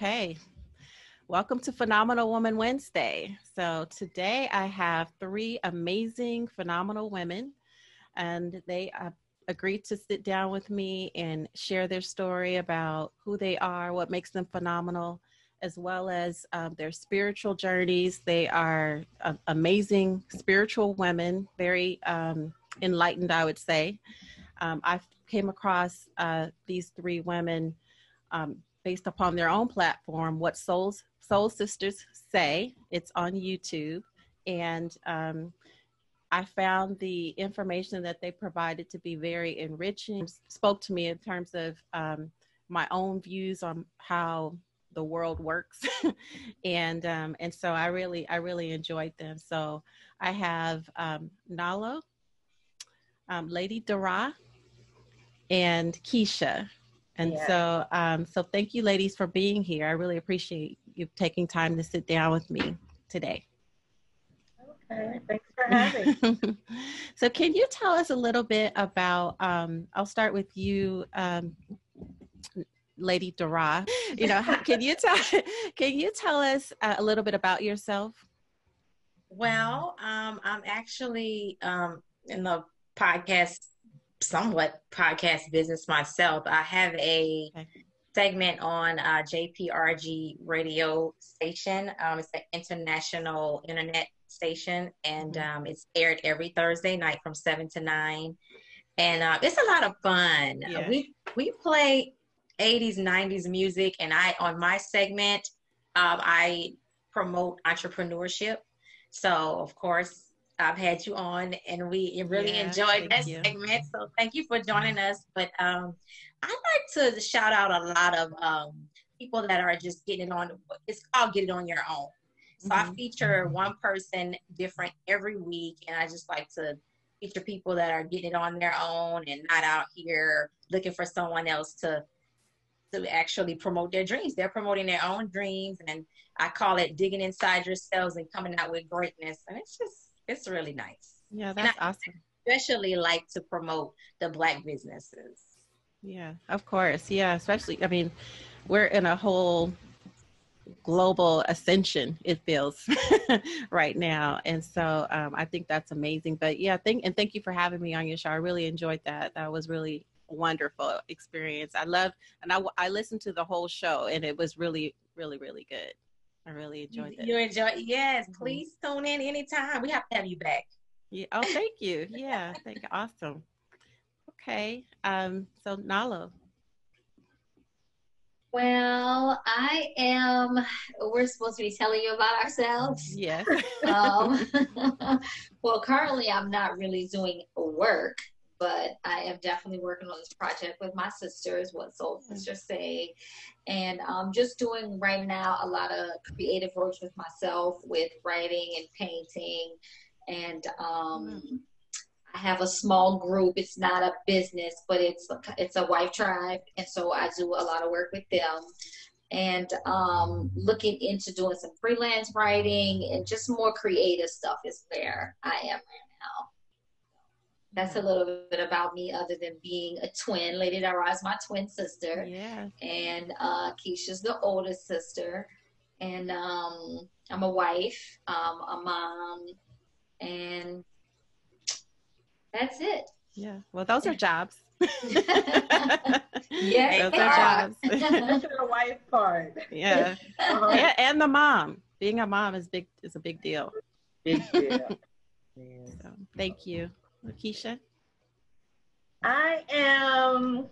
Okay. Welcome to Phenomenal Woman Wednesday. So, today I have three amazing, phenomenal women, and they uh, agreed to sit down with me and share their story about who they are, what makes them phenomenal, as well as um, their spiritual journeys. They are uh, amazing spiritual women, very um, enlightened, I would say. Um, I came across uh, these three women um, based upon their own platform, What Souls Soul Sisters Say. It's on YouTube. And um, I found the information that they provided to be very enriching, spoke to me in terms of um, my own views on how the world works. and um, and so I really I really enjoyed them. So I have um, Nalo, um, Lady Dara, and Keisha. And yeah. so, um, so thank you, ladies, for being here. I really appreciate you taking time to sit down with me today. Okay, thanks for having. so, can you tell us a little bit about? Um, I'll start with you, um, Lady Dara. You know, can you tell? Can you tell us uh, a little bit about yourself? Well, um, I'm actually um, in the podcast somewhat podcast business myself. I have a okay. segment on uh, JPRG radio station. Um, it's an international internet station, and mm-hmm. um, it's aired every Thursday night from seven to nine. And uh, it's a lot of fun. Yeah. We we play 80s, 90s music, and I on my segment, um, I promote entrepreneurship. So of course, I've had you on, and we really yeah, enjoyed that you. segment. So thank you for joining us. But um, I like to shout out a lot of um, people that are just getting it on. It's called "Get It On Your Own." So mm-hmm. I feature one person different every week, and I just like to feature people that are getting it on their own and not out here looking for someone else to to actually promote their dreams. They're promoting their own dreams, and I call it digging inside yourselves and coming out with greatness. And it's just it's really nice. Yeah, that's I awesome. Especially like to promote the black businesses. Yeah, of course. Yeah, especially I mean, we're in a whole global ascension it feels right now and so um, i think that's amazing but yeah thank and thank you for having me on your show i really enjoyed that that was really wonderful experience i love and i i listened to the whole show and it was really really really good I really enjoyed it. You enjoy yes, mm-hmm. please tune in anytime. We have to have you back. Yeah. Oh, thank you. Yeah, thank you. Awesome. Okay. Um, so Nalo. Well, I am. We're supposed to be telling you about ourselves. Yes. um, well, currently, I'm not really doing work but I am definitely working on this project with my sisters, What Soul mm. Sisters Say, and I'm just doing right now a lot of creative works with myself with writing and painting, and um, mm. I have a small group. It's not a business, but it's a, it's a wife tribe, and so I do a lot of work with them. And um, looking into doing some freelance writing and just more creative stuff is where I am right now that's a little bit about me other than being a twin. Lady Dara is my twin sister. Yeah. And uh, Keisha's the oldest sister. And um, I'm a wife, um, a mom, and that's it. Yeah. Well, those are jobs. yeah, those are jobs. The wife part. Yeah. Uh-huh. And, and, the mom. Being a mom is big is a big deal. Big deal. so, thank you. Lakeisha? I am,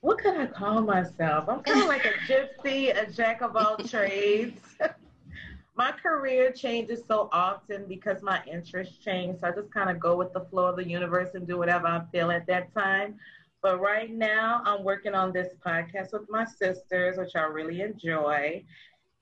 what could I call myself? I'm kind of like a gypsy, a jack of all trades. my career changes so often because my interests change. So I just kind of go with the flow of the universe and do whatever I feel at that time. But right now, I'm working on this podcast with my sisters, which I really enjoy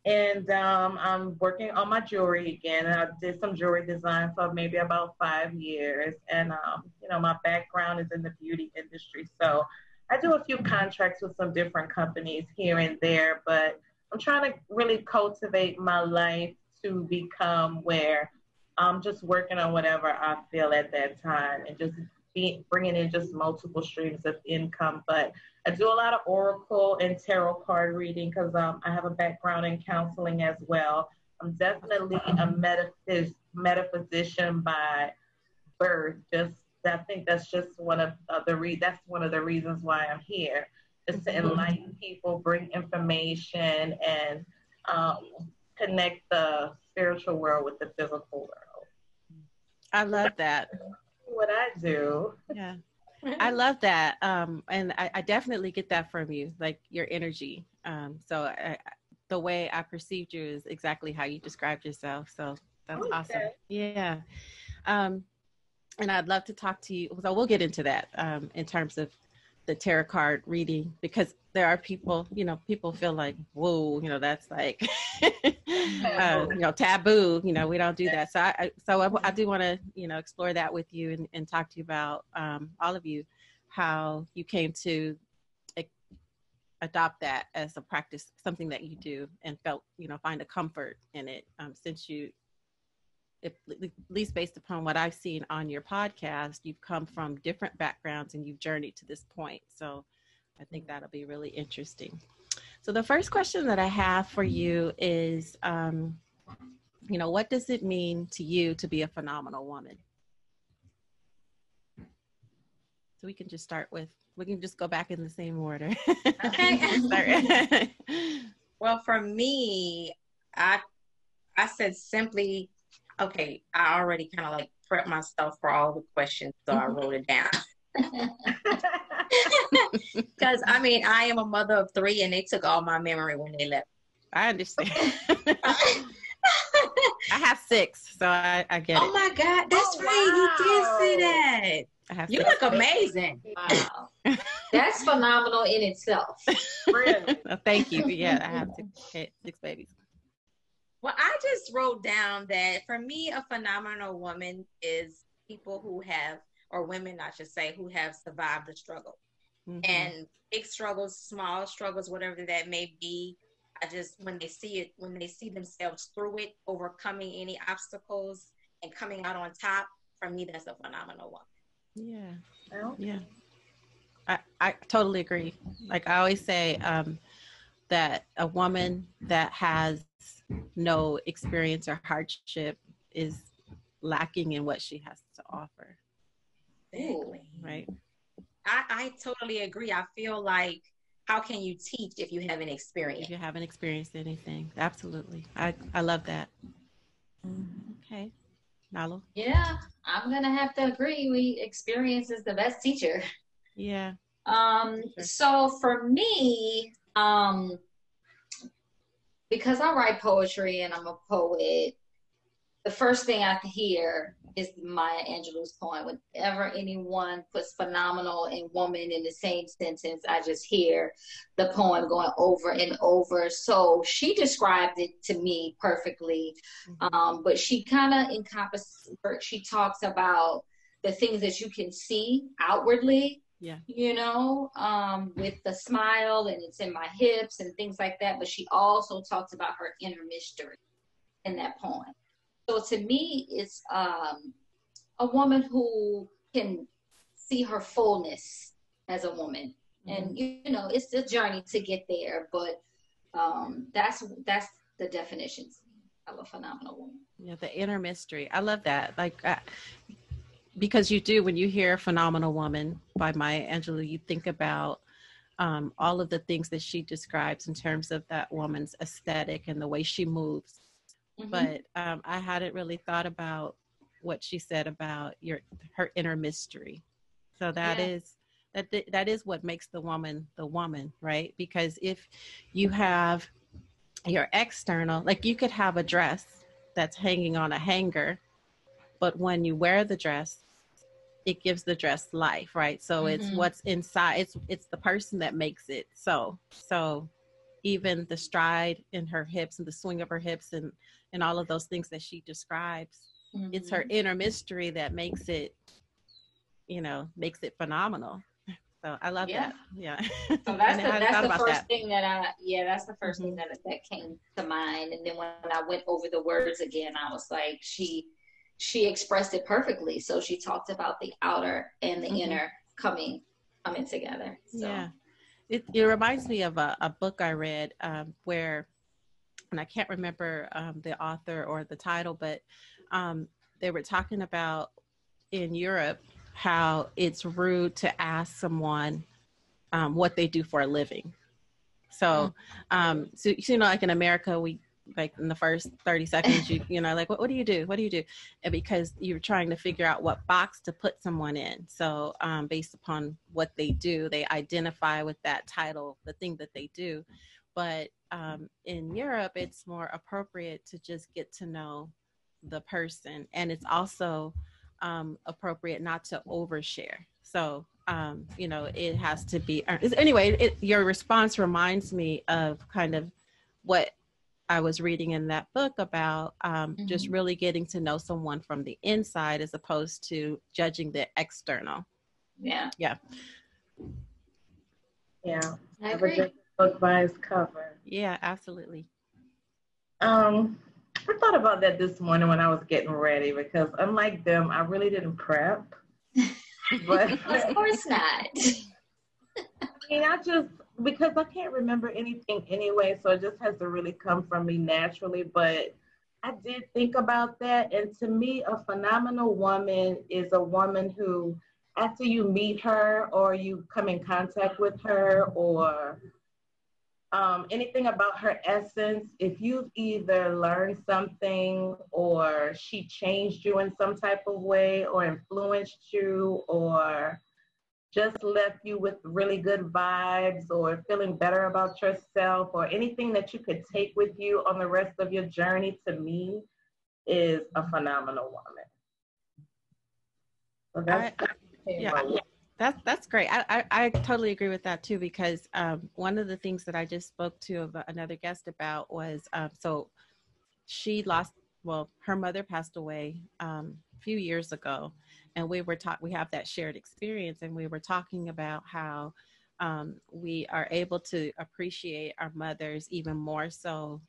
and um, I'm working on my jewelry again. I did some jewelry design for maybe about five years, and um, you know my background is in the beauty industry, so I do a few contracts with some different companies here and there. But I'm trying to really cultivate my life to become where I'm just working on whatever I feel at that time, and just be, bringing in just multiple streams of income. But I do a lot of oracle and tarot card reading because um, I have a background in counseling as well. I'm definitely a metaphys- metaphysician by birth. Just I think that's just one of uh, the re- that's one of the reasons why I'm here, is to mm-hmm. enlighten people, bring information, and um, connect the spiritual world with the physical world. I love that. What I do. Yeah. I love that. Um, and I, I, definitely get that from you, like your energy. Um, so I, the way I perceived you is exactly how you described yourself. So that's okay. awesome. Yeah. Um, and I'd love to talk to you. So we'll get into that um, in terms of the tarot card reading because there are people, you know, people feel like, whoa, you know, that's like, uh, you know, taboo. You know, we don't do that. So I, so I, I do want to, you know, explore that with you and, and talk to you about um, all of you, how you came to adopt that as a practice, something that you do, and felt, you know, find a comfort in it um, since you at least based upon what I've seen on your podcast, you've come from different backgrounds and you've journeyed to this point. So I think that'll be really interesting. So the first question that I have for you is, um, you know, what does it mean to you to be a phenomenal woman? So we can just start with, we can just go back in the same order. Okay. well, for me, I I said simply okay, I already kind of like prepped myself for all the questions, so I wrote it down. Because I mean, I am a mother of three, and they took all my memory when they left. I understand. I have six, so I, I get oh it. Oh my God, that's oh, right. Wow. You did say that. I have you six. look amazing. Wow. that's phenomenal in itself. Really? thank you. Yeah, I have six, six babies. Well, I just wrote down that for me, a phenomenal woman is people who have, or women, I should say, who have survived the struggle. Mm-hmm. And big struggles, small struggles, whatever that may be. I just, when they see it, when they see themselves through it, overcoming any obstacles and coming out on top, for me, that's a phenomenal woman. Yeah. Well, yeah. I, I totally agree. Like I always say, um, that a woman that has no experience or hardship is lacking in what she has to offer. Exactly. Right. I, I totally agree. I feel like how can you teach if you haven't experienced? If you haven't experienced anything. Absolutely. I, I love that. Okay. Nalo? Yeah, I'm gonna have to agree. We experience is the best teacher. Yeah. Um, so for me, um, because I write poetry and I'm a poet, the first thing I hear is Maya Angelou's poem. Whenever anyone puts phenomenal and woman in the same sentence, I just hear the poem going over and over. So she described it to me perfectly. Mm-hmm. Um, but she kind of encompasses, she talks about the things that you can see outwardly yeah. You know um, with the smile and it's in my hips and things like that but she also talks about her inner mystery in that poem. So to me it's um, a woman who can see her fullness as a woman. Mm-hmm. and you know it's a journey to get there but um, that's that's the definitions of a phenomenal woman. Yeah the inner mystery. I love that. Like uh, because you do when you hear phenomenal woman by maya angelou you think about um, all of the things that she describes in terms of that woman's aesthetic and the way she moves mm-hmm. but um, i hadn't really thought about what she said about your her inner mystery so that yeah. is that that is what makes the woman the woman right because if you have your external like you could have a dress that's hanging on a hanger but when you wear the dress it gives the dress life right so mm-hmm. it's what's inside it's it's the person that makes it so so even the stride in her hips and the swing of her hips and and all of those things that she describes mm-hmm. it's her mm-hmm. inner mystery that makes it you know makes it phenomenal so i love yeah. that yeah so that's the, that's the first that. thing that i yeah that's the 1st mm-hmm. thing that that came to mind and then when i went over the words again i was like she she expressed it perfectly. So she talked about the outer and the mm-hmm. inner coming coming together. So. Yeah, it it reminds me of a, a book I read um, where, and I can't remember um, the author or the title, but um, they were talking about in Europe how it's rude to ask someone um, what they do for a living. So, mm. um, so you know, like in America, we like in the first 30 seconds you you know like what, what do you do? What do you do? And because you're trying to figure out what box to put someone in. So um, based upon what they do they identify with that title the thing that they do. But um, in europe it's more appropriate to just get to know the person. And it's also um, appropriate not to overshare. So um, you know it has to be anyway it, your response reminds me of kind of what I was reading in that book about um, mm-hmm. just really getting to know someone from the inside as opposed to judging the external. Yeah. Yeah. Yeah. I agree. book by its cover. Yeah, absolutely. Um, I thought about that this morning when I was getting ready because unlike them, I really didn't prep. But of course not. I mean, I just because I can't remember anything anyway, so it just has to really come from me naturally. But I did think about that. And to me, a phenomenal woman is a woman who, after you meet her or you come in contact with her or um, anything about her essence, if you've either learned something or she changed you in some type of way or influenced you or just left you with really good vibes or feeling better about yourself or anything that you could take with you on the rest of your journey to me is a phenomenal woman. So that's, I, yeah, that's that's great. I, I, I, totally agree with that too because um, one of the things that I just spoke to another guest about was um, so she lost well her mother passed away um, few years ago and we were taught we have that shared experience and we were talking about how um, we are able to appreciate our mothers even more so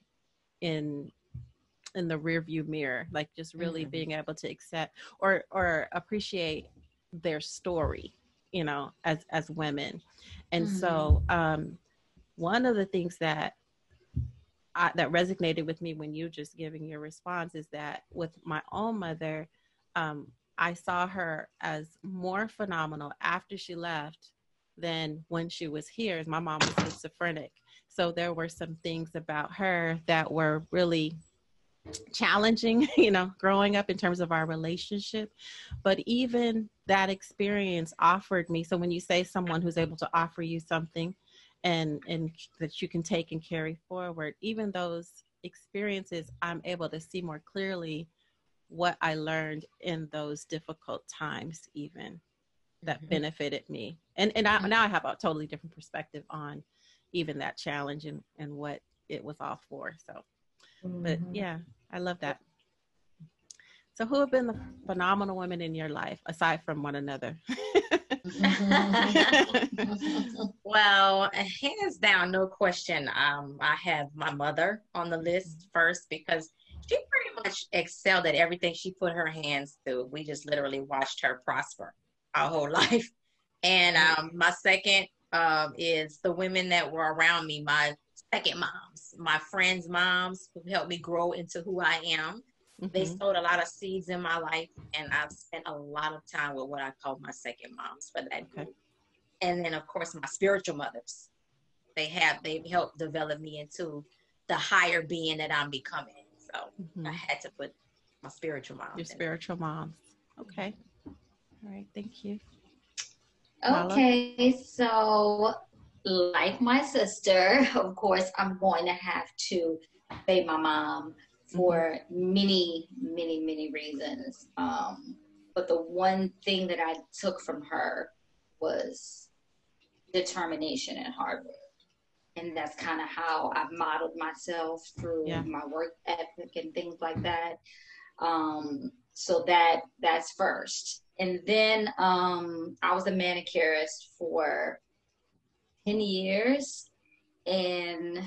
in in the rear view mirror like just really mm-hmm. being able to accept or or appreciate their story you know as as women and mm-hmm. so um one of the things that I, that resonated with me when you just giving your response is that with my own mother um I saw her as more phenomenal after she left than when she was here. My mom was schizophrenic. So there were some things about her that were really challenging, you know, growing up in terms of our relationship. But even that experience offered me. So when you say someone who's able to offer you something and and that you can take and carry forward, even those experiences I'm able to see more clearly what I learned in those difficult times, even that mm-hmm. benefited me. And and I, mm-hmm. now I have a totally different perspective on even that challenge and, and what it was all for. So, mm-hmm. but yeah, I love that. So, who have been the phenomenal women in your life aside from one another? well, hands down, no question. Um, I have my mother on the list first because she pretty much excelled at everything she put her hands to. We just literally watched her prosper our whole life. And um, my second um, is the women that were around me, my second moms, my friends' moms who helped me grow into who I am. Mm-hmm. They sowed a lot of seeds in my life, and I've spent a lot of time with what I call my second moms for that okay. And then, of course, my spiritual mothers. They have they've helped develop me into the higher being that I'm becoming. So mm-hmm. I had to put my spiritual mom. Your spiritual moms. Okay. All right. Thank you. Okay. So, like my sister, of course, I'm going to have to pay my mom for mm-hmm. many, many, many reasons. Um, but the one thing that I took from her was determination and hard work and that's kind of how I've modeled myself through yeah. my work ethic and things like that. Um, so that that's first, and then um, I was a manicurist for ten years, and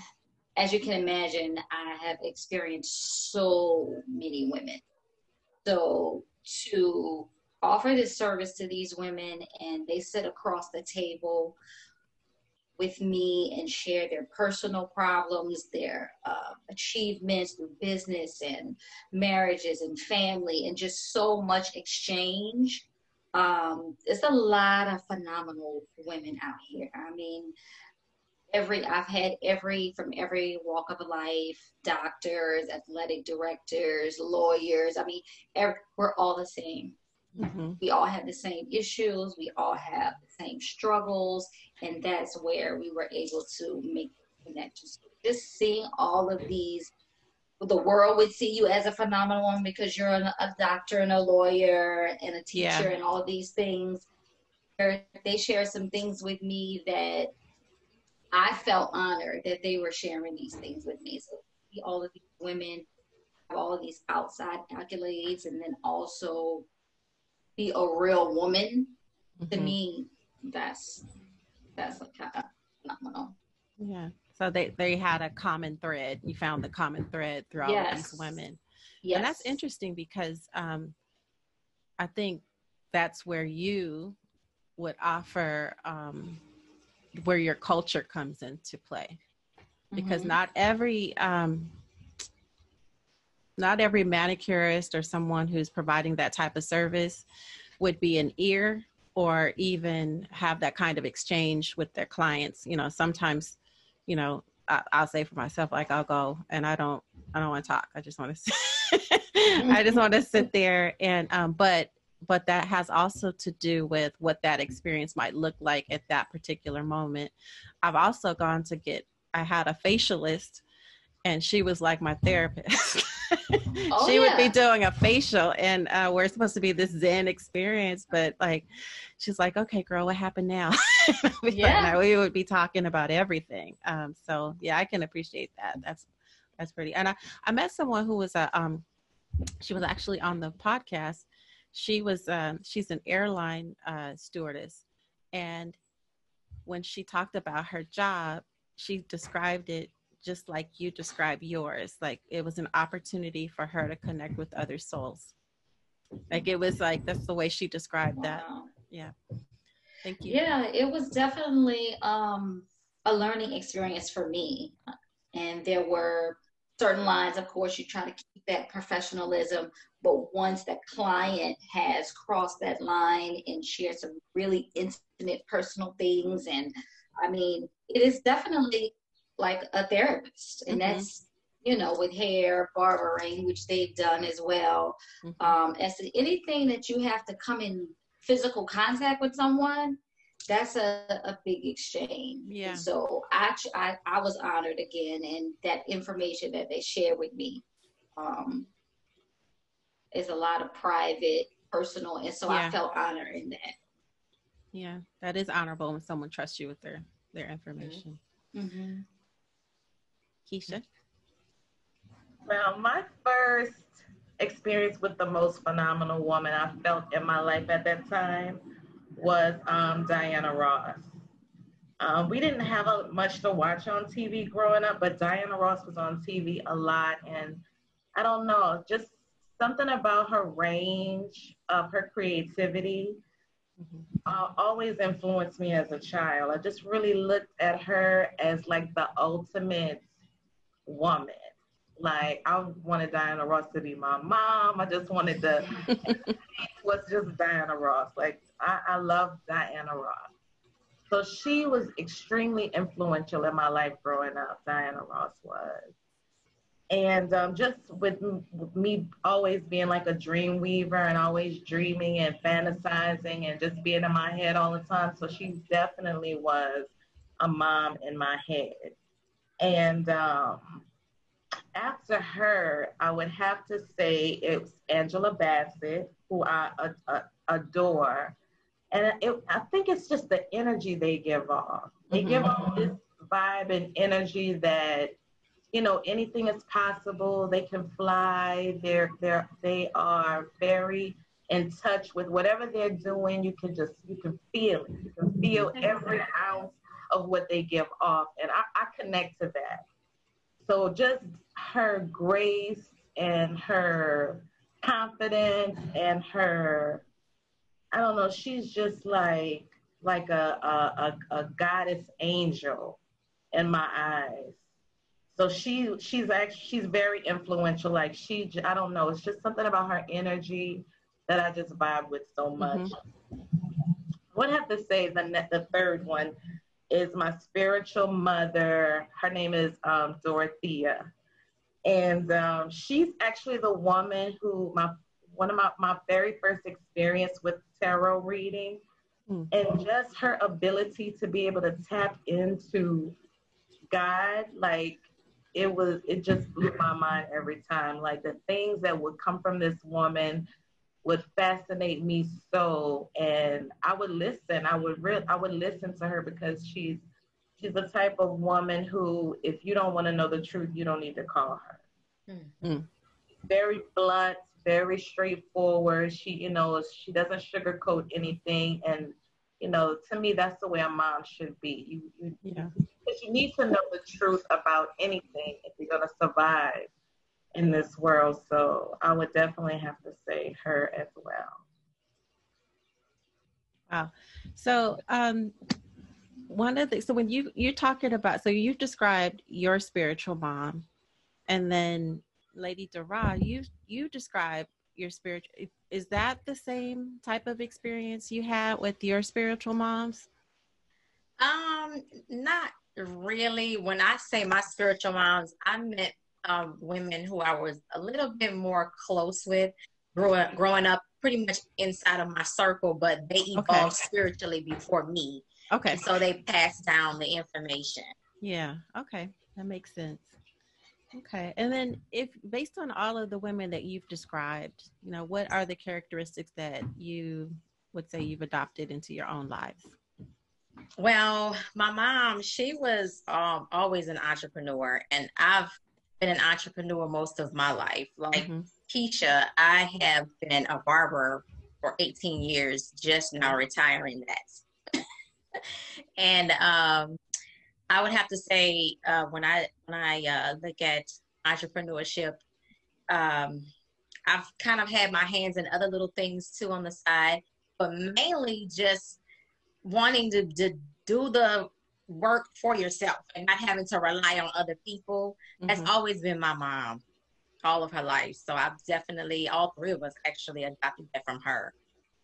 as you can imagine, I have experienced so many women, So to offer this service to these women and they sit across the table with me and share their personal problems, their uh, achievements through business and marriages and family, and just so much exchange. Um, there's a lot of phenomenal women out here. I mean, every I've had every from every walk of life, doctors, athletic directors, lawyers. I mean, every, we're all the same. Mm-hmm. We all have the same issues. We all have the same struggles, and that's where we were able to make connections. Just seeing all of these, the world would see you as a phenomenal woman because you're a, a doctor and a lawyer and a teacher yeah. and all these things. They share some things with me that I felt honored that they were sharing these things with me. So all of these women have all of these outside accolades, and then also be a real woman, mm-hmm. to me, that's that's a kind of phenomenal. Yeah. So they they had a common thread. You found the common thread through all yes. these women. Yes. And that's interesting because um, I think that's where you would offer um, where your culture comes into play because mm-hmm. not every um, not every manicurist or someone who's providing that type of service would be an ear or even have that kind of exchange with their clients you know sometimes you know I, will say for myself like i'll go and i don't i don't want to talk. I just want to i just want to sit there and um but but that has also to do with what that experience might look like at that particular moment. I've also gone to get i had a facialist and she was like my therapist oh, she yeah. would be doing a facial and uh, we're supposed to be this zen experience but like she's like okay girl what happened now yeah. Like, we would be talking about everything um, so yeah i can appreciate that that's that's pretty and i i met someone who was a um she was actually on the podcast she was um she's an airline uh stewardess and when she talked about her job she described it just like you describe yours. Like it was an opportunity for her to connect with other souls. Like it was like that's the way she described wow. that. Yeah. Thank you. Yeah, it was definitely um, a learning experience for me. And there were certain lines, of course, you try to keep that professionalism, but once the client has crossed that line and shared some really intimate personal things, and I mean, it is definitely like a therapist, and mm-hmm. that's you know with hair barbering, which they've done as well. Mm-hmm. Um, as to anything that you have to come in physical contact with someone, that's a, a big exchange. Yeah. so I, I I was honored again, and that information that they shared with me um, is a lot of private, personal, and so yeah. I felt honored in that. Yeah, that is honorable when someone trusts you with their their information. Mm-hmm. Keisha? Well, my first experience with the most phenomenal woman I felt in my life at that time was um, Diana Ross. Um, we didn't have a, much to watch on TV growing up, but Diana Ross was on TV a lot. And I don't know, just something about her range of her creativity mm-hmm. uh, always influenced me as a child. I just really looked at her as like the ultimate woman. Like I wanted Diana Ross to be my mom. I just wanted to was just Diana Ross. Like I, I love Diana Ross. So she was extremely influential in my life growing up. Diana Ross was. And um, just with, with me always being like a dream weaver and always dreaming and fantasizing and just being in my head all the time. So she definitely was a mom in my head. And um, after her, I would have to say it's Angela Bassett, who I adore. And it, I think it's just the energy they give off. They mm-hmm. give off this vibe and energy that, you know, anything is possible. They can fly. They're, they're, they are very in touch with whatever they're doing. You can just, you can feel it. You can feel every ounce of what they give off. And I, I connect to that. So just her grace and her confidence and her I don't know, she's just like like a a, a, a goddess angel in my eyes. So she she's actually she's very influential. Like she I don't know, it's just something about her energy that I just vibe with so much. Mm-hmm. I would have to say the the third one is my spiritual mother. Her name is um, Dorothea, and um, she's actually the woman who my one of my, my very first experience with tarot reading mm. and just her ability to be able to tap into God, like it was, it just blew my mind every time. Like the things that would come from this woman would fascinate me so, and I would listen. I would real, I would listen to her because she's she's the type of woman who, if you don't want to know the truth, you don't need to call her. Mm. Very blunt, very straightforward. She, you know, she doesn't sugarcoat anything. And, you know, to me, that's the way a mom should be. You, you, yeah. you need to know the truth about anything if you're going to survive in this world. So I would definitely have to say her as well. Wow. So, um, one of the so when you you're talking about so you've described your spiritual mom and then Lady Dara, you you describe your spiritual. Is that the same type of experience you had with your spiritual moms? Um, not really. When I say my spiritual moms, I meant um, women who I was a little bit more close with, growing growing up pretty much inside of my circle, but they evolved okay. spiritually before me. Okay. And so they passed down the information. Yeah. Okay. That makes sense. Okay. And then if based on all of the women that you've described, you know, what are the characteristics that you would say you've adopted into your own lives? Well, my mom, she was um, always an entrepreneur, and I've an entrepreneur most of my life. Like mm-hmm. Keisha, I have been a barber for 18 years, just now retiring that. and um, I would have to say uh, when I when I uh, look at entrepreneurship, um, I've kind of had my hands in other little things too on the side, but mainly just wanting to, to do the work for yourself and not having to rely on other people. Mm-hmm. That's always been my mom all of her life. So I've definitely, all three of us actually adopted that from her.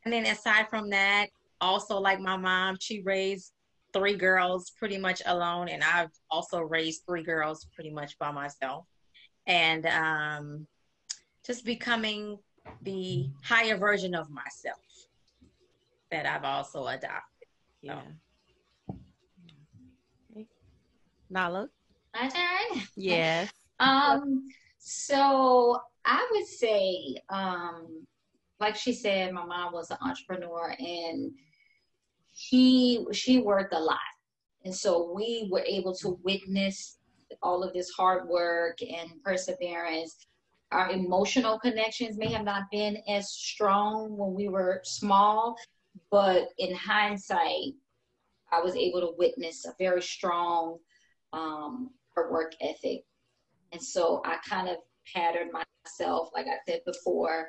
And then aside from that, also like my mom, she raised three girls pretty much alone, and I've also raised three girls pretty much by myself. And um, just becoming the higher version of myself that I've also adopted. Yeah. Okay. Nalo? My turn? Yes. um, so I would say, um, like she said, my mom was an entrepreneur and she she worked a lot and so we were able to witness all of this hard work and perseverance our emotional connections may have not been as strong when we were small but in hindsight i was able to witness a very strong um, her work ethic and so i kind of patterned myself like i said before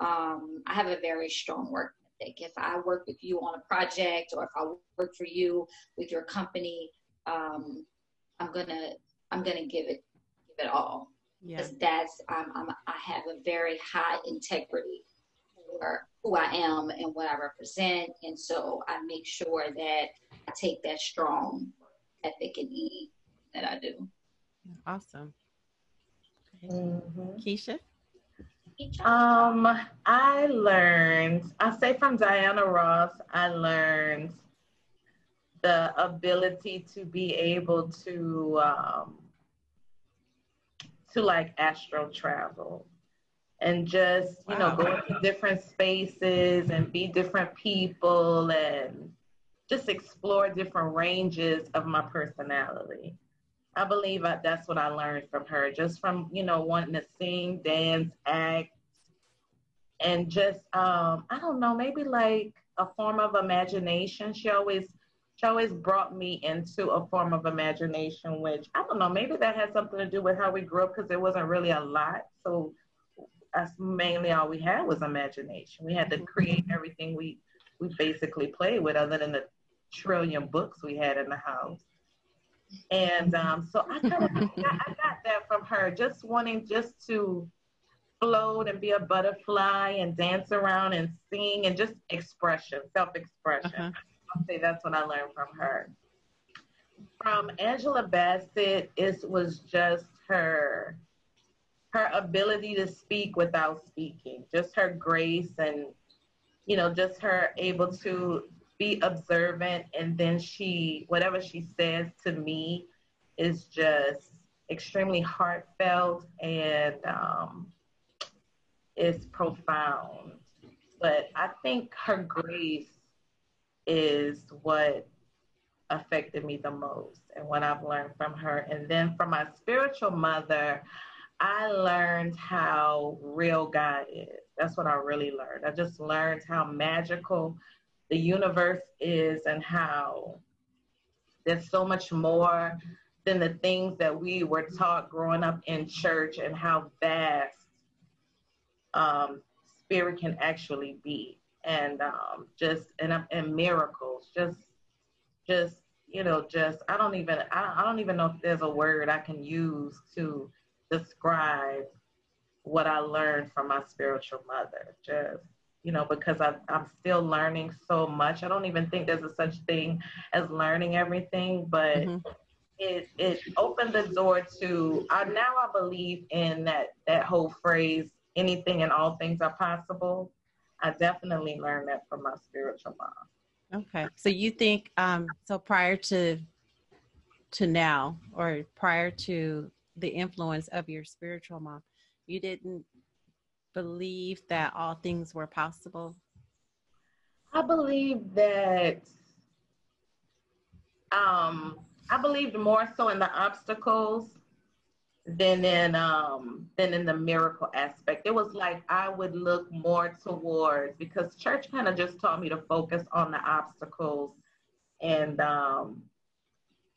um, i have a very strong work ethic. If I work with you on a project or if I work for you with your company, um, I'm gonna I'm gonna give it give it all. Because yeah. that's I'm, I'm I have a very high integrity for who I am and what I represent, and so I make sure that I take that strong ethic and that I do. Awesome. Mm-hmm. Keisha. Um, I learned, I say from Diana Ross, I learned the ability to be able to um, to like astral travel and just you wow. know go into different spaces and be different people and just explore different ranges of my personality. I believe I, that's what I learned from her, just from you know wanting to sing, dance, act, and just um, I don't know, maybe like a form of imagination. She always she always brought me into a form of imagination, which I don't know, maybe that has something to do with how we grew up because there wasn't really a lot. So that's mainly all we had was imagination. We had to create everything we we basically played with, other than the trillion books we had in the house. And um, so I kind of I, I got that from her, just wanting just to float and be a butterfly and dance around and sing and just expression, self-expression. Uh-huh. I'll say that's what I learned from her. From Angela Bassett, it was just her her ability to speak without speaking, just her grace and you know, just her able to be observant and then she whatever she says to me is just extremely heartfelt and um, is profound. But I think her grace is what affected me the most and what I've learned from her. And then from my spiritual mother, I learned how real God is. That's what I really learned. I just learned how magical the universe is and how. There's so much more than the things that we were taught growing up in church and how vast um, spirit can actually be. And um, just and, and miracles just just you know just i don't even I, I don't even know if there's a word i can use to describe what i learned from my spiritual mother. Just you know because I, i'm still learning so much. I don't even think there's a such thing as learning everything but mm-hmm. it it opened the door to I, now i believe in that that whole phrase anything and all things are possible. I definitely learned that from my spiritual mom. Okay. So you think um so prior to to now or prior to the influence of your spiritual mom you didn't believe that all things were possible i believe that um i believed more so in the obstacles than in um than in the miracle aspect. It was like I would look more towards because church kind of just taught me to focus on the obstacles and um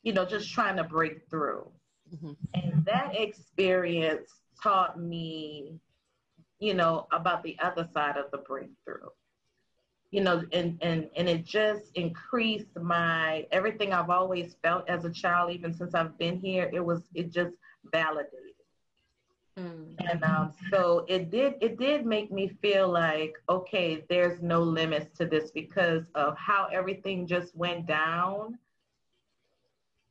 you know just trying to break through. Mm-hmm. And that experience taught me you know about the other side of the breakthrough. You know, and and and it just increased my everything I've always felt as a child even since I've been here. It was it just validated. Mm. And um, so it did it did make me feel like okay, there's no limits to this because of how everything just went down.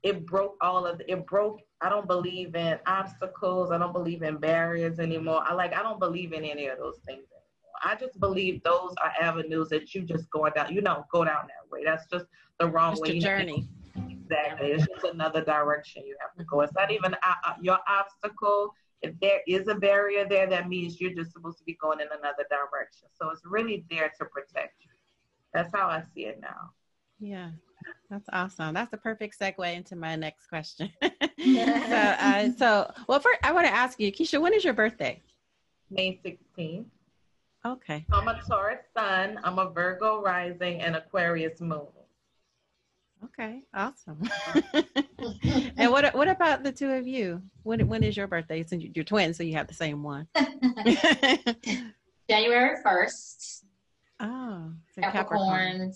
It broke all of the, it broke. I don't believe in obstacles. I don't believe in barriers anymore. I like I don't believe in any of those things anymore. I just believe those are avenues that you just go down. You know, go down that way. That's just the wrong just way. A journey. Exactly. It's just another direction you have to go. It's not even uh, uh, your obstacle. If there is a barrier there, that means you're just supposed to be going in another direction. So it's really there to protect you. That's how I see it now. Yeah, that's awesome. That's the perfect segue into my next question. so, uh, so, well, first, I want to ask you, Keisha, when is your birthday? May 16th. Okay. I'm a Taurus sun. I'm a Virgo rising and Aquarius moon. Okay, awesome. and what what about the two of you? When when is your birthday? Since you're twins, so you have the same one. January first. Oh, so Capricorn.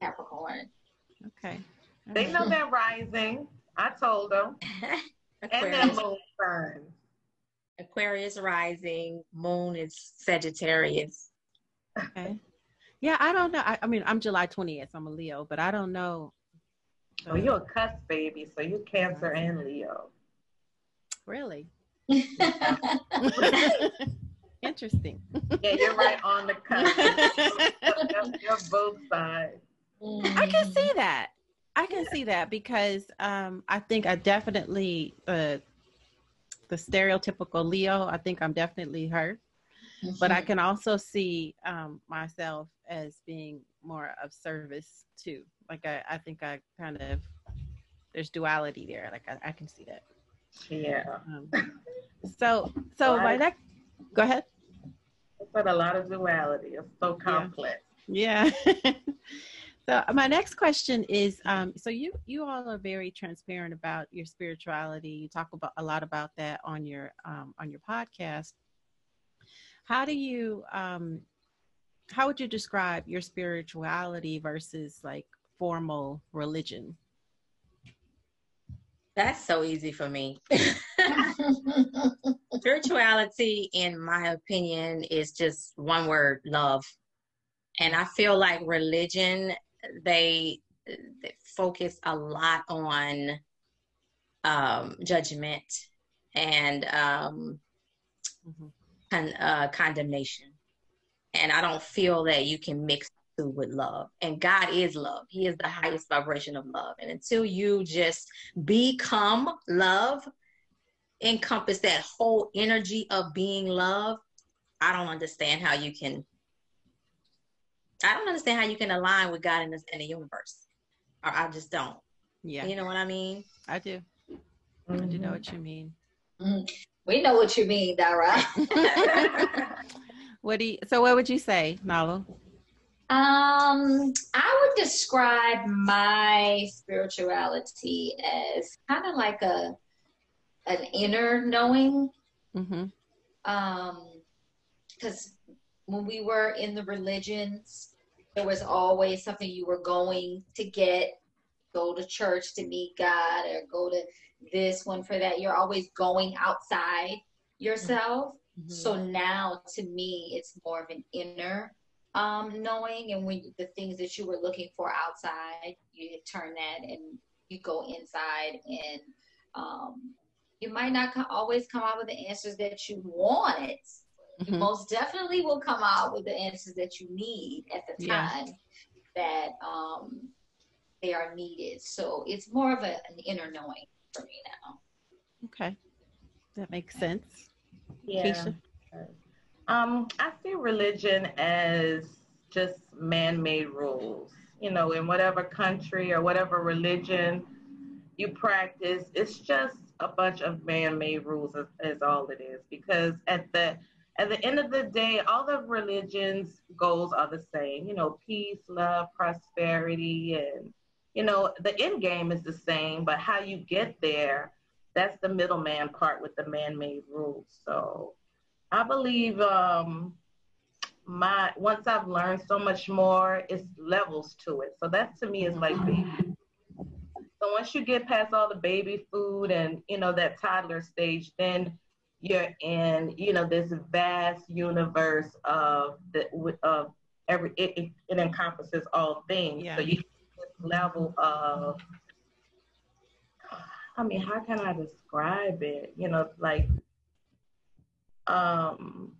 Capricorn. Okay. They know they're rising. I told them. and their moon sign. Aquarius rising, moon is Sagittarius. Okay. Yeah, I don't know. I, I mean, I'm July 20th. I'm a Leo, but I don't know. Oh, you're a cusp baby, so you're Cancer and Leo. Really? Interesting. Yeah, you're right on the cusp. you're both sides. I can see that. I can see that because um, I think I definitely uh, the stereotypical Leo. I think I'm definitely her. Mm-hmm. But I mm-hmm. can also see um, myself as being more of service too. Like I, I think I kind of there's duality there. Like I, I can see that. Yeah. Um, so so my next go ahead. But a lot of duality. It's so complex. Yeah. yeah. so my next question is um, so you you all are very transparent about your spirituality. You talk about a lot about that on your um, on your podcast. how do you um how would you describe your spirituality versus like formal religion that's so easy for me spirituality in my opinion is just one word love and i feel like religion they, they focus a lot on um judgment and um mm-hmm con, uh, condemnation. And I don't feel that you can mix two with love. And God is love. He is the highest vibration of love. And until you just become love, encompass that whole energy of being love, I don't understand how you can. I don't understand how you can align with God in, this, in the universe. Or I just don't. Yeah. You know what I mean? I do. Mm-hmm. I do know what you mean. Mm-hmm. We know what you mean, Dara. what do you, so what would you say, Nalo? Um, I would describe my spirituality as kind of like a an inner knowing. Mm-hmm. Um, because when we were in the religions, there was always something you were going to get, go to church to meet God, or go to this one for that. You're always going outside yourself. Mm-hmm. So now to me, it's more of an inner um, knowing. And when the things that you were looking for outside, you turn that and you go inside and um, you might not co- always come out with the answers that you want. Mm-hmm. You most definitely will come out with the answers that you need at the time yeah. that um, they are needed. So it's more of a, an inner knowing for me now. Okay, that makes sense. Yeah. Keisha? Um, I see religion as just man-made rules. You know, in whatever country or whatever religion you practice, it's just a bunch of man-made rules is, is all it is. Because at the at the end of the day, all the religions' goals are the same. You know, peace, love, prosperity, and you know, the end game is the same, but how you get there, that's the middleman part with the man-made rules. So I believe um, my once I've learned so much more, it's levels to it. So that to me is like baby. So once you get past all the baby food and you know that toddler stage, then you're in you know this vast universe of the of every it, it, it encompasses all things. Yeah. So you level of I mean, how can I describe it? You know, like um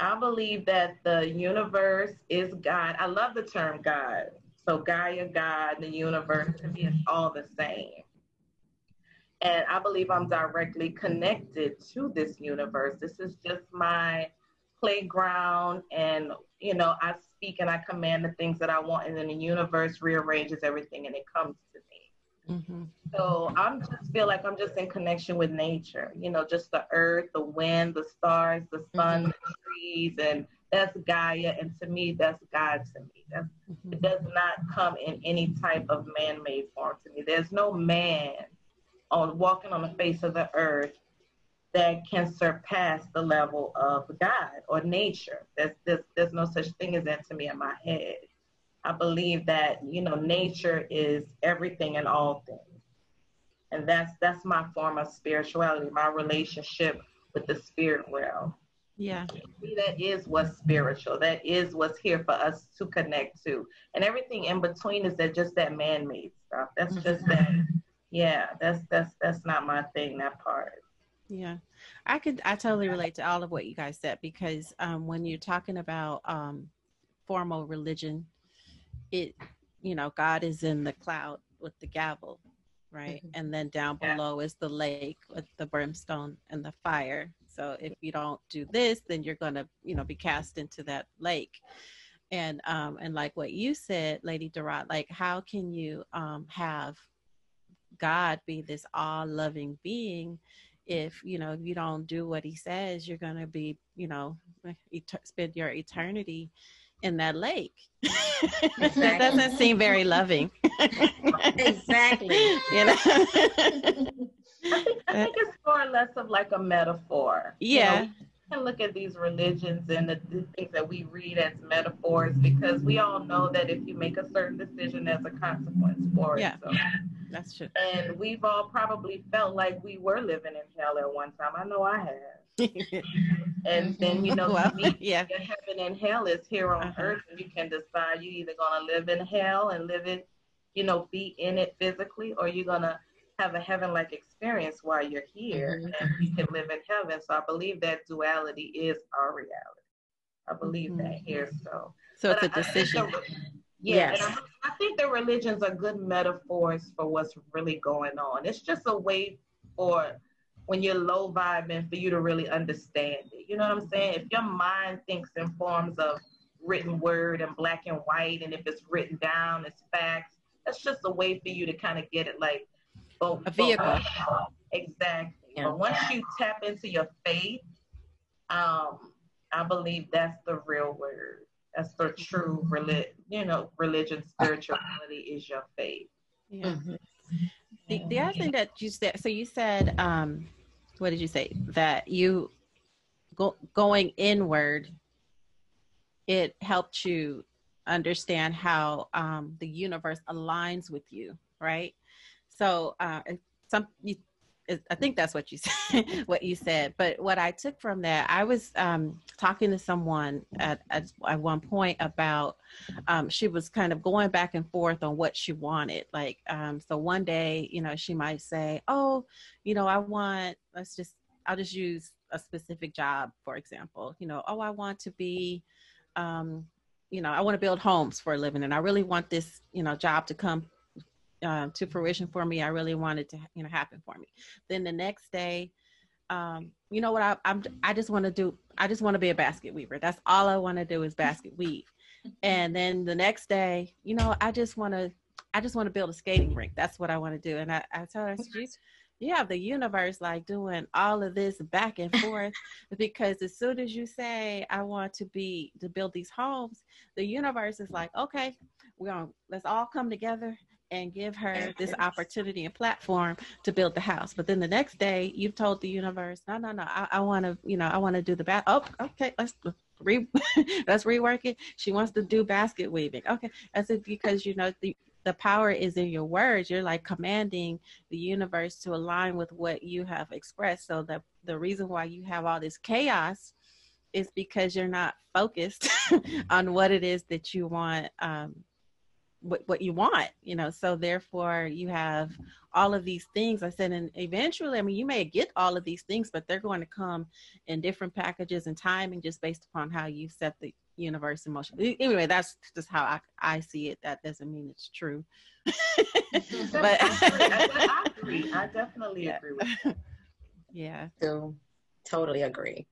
I believe that the universe is God. I love the term God. So Gaia, God, the universe, to me, is all the same. And I believe I'm directly connected to this universe. This is just my playground and you know i speak and i command the things that i want and then the universe rearranges everything and it comes to me mm-hmm. so i'm just feel like i'm just in connection with nature you know just the earth the wind the stars the sun mm-hmm. the trees and that's gaia and to me that's god to me that's, mm-hmm. it does not come in any type of man-made form to me there's no man on walking on the face of the earth that can surpass the level of God or nature. There's, there's, there's no such thing as that to me in my head. I believe that, you know, nature is everything and all things. And that's that's my form of spirituality, my relationship with the spirit realm. Yeah. That is what's spiritual. That is what's here for us to connect to. And everything in between is that just that man made stuff. That's just that yeah, that's that's that's not my thing, that part. Yeah, I could. I totally relate to all of what you guys said because um, when you're talking about um, formal religion, it, you know, God is in the cloud with the gavel, right? Mm-hmm. And then down below is the lake with the brimstone and the fire. So if you don't do this, then you're gonna, you know, be cast into that lake. And um, and like what you said, Lady Dorot, like how can you um, have God be this all-loving being? if you know if you don't do what he says you're going to be you know et- spend your eternity in that lake. Exactly. that doesn't seem very loving. Exactly. You know? I think, I think it's more or less of like a metaphor yeah you know, can look at these religions and the, the, things that we read as metaphors because we all know that if you make a certain decision, there's a consequence for it. Yeah, so. that's true. And we've all probably felt like we were living in hell at one time. I know I have. and then you know, well, yeah, heaven and hell is here on uh-huh. earth, and you can decide you either gonna live in hell and live it, you know, be in it physically, or you're gonna have a heaven like experience while you're here mm-hmm. and you can live in heaven. So I believe that duality is our reality. I believe mm-hmm. that here. So, so it's a decision. I, yeah, yes. I, I, think the religions are good metaphors for what's really going on. It's just a way for when you're low vibing for you to really understand it. You know what I'm saying? If your mind thinks in forms of written word and black and white, and if it's written down, it's facts. That's just a way for you to kind of get it like but, a vehicle. But, exactly. Yeah. But once you tap into your faith, um, I believe that's the real word. That's the true religion. You know, religion, spirituality is your faith. Yeah. Mm-hmm. The, the other thing that you said, so you said, um, what did you say? That you go, going inward, it helped you understand how um, the universe aligns with you, right? So uh, some you, I think that's what you said. what you said, but what I took from that, I was um, talking to someone at, at, at one point about um, she was kind of going back and forth on what she wanted. Like, um, so one day, you know, she might say, "Oh, you know, I want. Let's just. I'll just use a specific job, for example. You know, oh, I want to be." Um, you know, I want to build homes for a living, and I really want this, you know, job to come uh, to fruition for me. I really wanted to, you know, happen for me. Then the next day, um, you know what? I, I'm, I just want to do. I just want to be a basket weaver. That's all I want to do is basket weave. And then the next day, you know, I just want to, I just want to build a skating rink. That's what I want to do. And I, I told her, you have the universe like doing all of this back and forth because as soon as you say i want to be to build these homes the universe is like okay we're gonna let's all come together and give her this opportunity and platform to build the house. But then the next day, you've told the universe, no, no, no, I, I want to, you know, I want to do the bath. Oh, okay, let's re let's rework it. She wants to do basket weaving. Okay, that's it because you know the the power is in your words. You're like commanding the universe to align with what you have expressed. So the the reason why you have all this chaos is because you're not focused on what it is that you want um, what, what you want you know so therefore you have all of these things. I said and eventually i mean you may get all of these things but they're going to come in different packages and timing just based upon how you set the universe in motion. Anyway that's just how i, I see it. That doesn't mean it's true. But I, I, agree. I definitely yeah. agree with that. Yeah. So totally agree